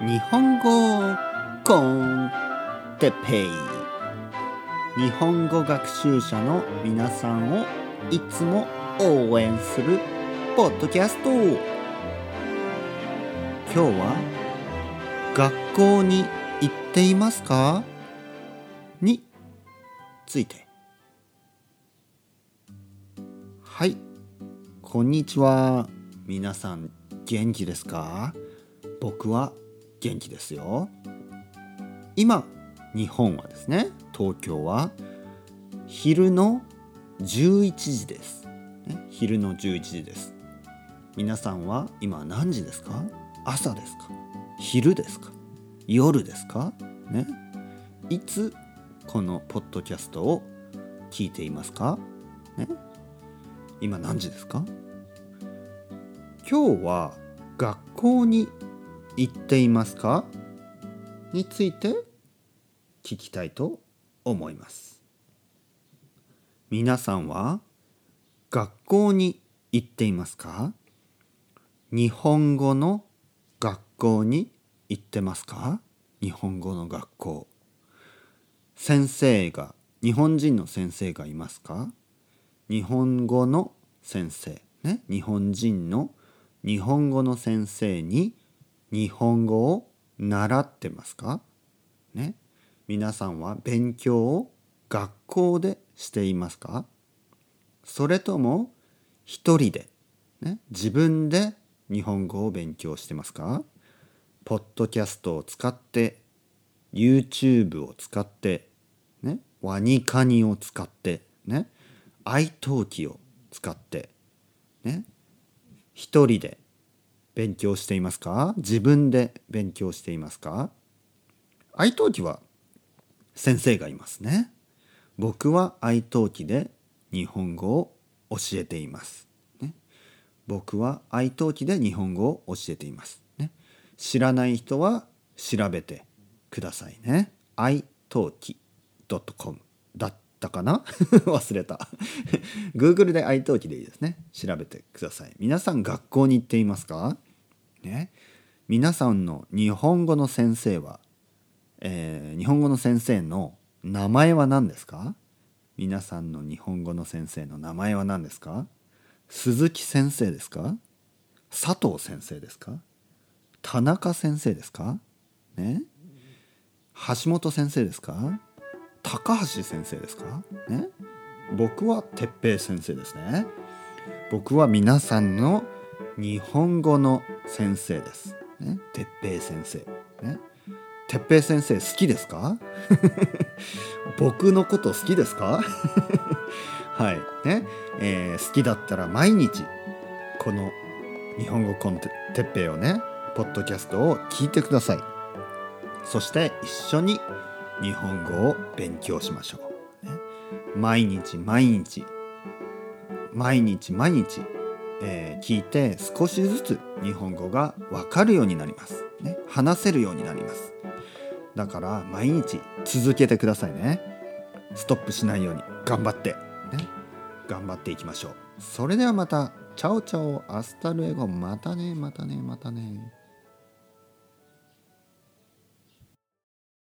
日本語コンテペイ。日本語学習者の皆さんをいつも応援するポッドキャスト。今日は学校に行っていますか？について。はい。こんにちは。皆さん元気ですか？僕は元気ですよ。今日本はですね東京は昼の11時です、ね、昼の11時です。皆さんは今何時ですか？朝ですか？昼ですか？夜ですか？ね。いつこのポッドキャストを聞いていますか？ね。今何時ですか？今日は学校に行っていますか？について聞きたいと思います。皆さんは学校に行っていますか？日本語の学校に行ってますか？日本語の学校。先生が日本人の先生がいますか？日本語の先生ね日本人の日本語の先生に日本語を習ってますか？ね。皆さんは勉強を学校でしていますか？それとも一人で、ね、自分で日本語を勉強してますか？ポッドキャストを使って YouTube を使ってねワニカニを使ってね i t a l を使ってね一人で勉強していますか？自分で勉強していますか？愛登記は先生がいますね。僕は愛登記で日本語を教えています。ね、僕は愛登記で日本語を教えています。ね、知らない人は調べてくださいね。愛登記 .com だったかな？忘れた Google で愛登記でいいですね。調べてください。皆さん学校に行っていますか？ね、皆さんの日本語の先生は、えー、日本語の先生の名前は何ですか？皆さんの日本語の先生の名前は何ですか？鈴木先生ですか？佐藤先生ですか？田中先生ですか？ね。橋本先生ですか？高橋先生ですか？ね。僕は哲平先生ですね。僕は皆さんの日本語の先生です。ね、哲平先生。ね、哲平先生好きですか？僕のこと好きですか？はい。ね、えー、好きだったら毎日この日本語コンテ哲平をね、ポッドキャストを聞いてください。そして一緒に日本語を勉強しましょう。ね、毎日毎日毎日毎日えー、聞いて少しずつ日本語がわかるようになります、ね、話せるようになります。だから毎日続けてくださいね。ストップしないように頑張って、ね、頑張っていきましょう。それではまた。 Chao chao。Hasta luego。またねまたねまたね。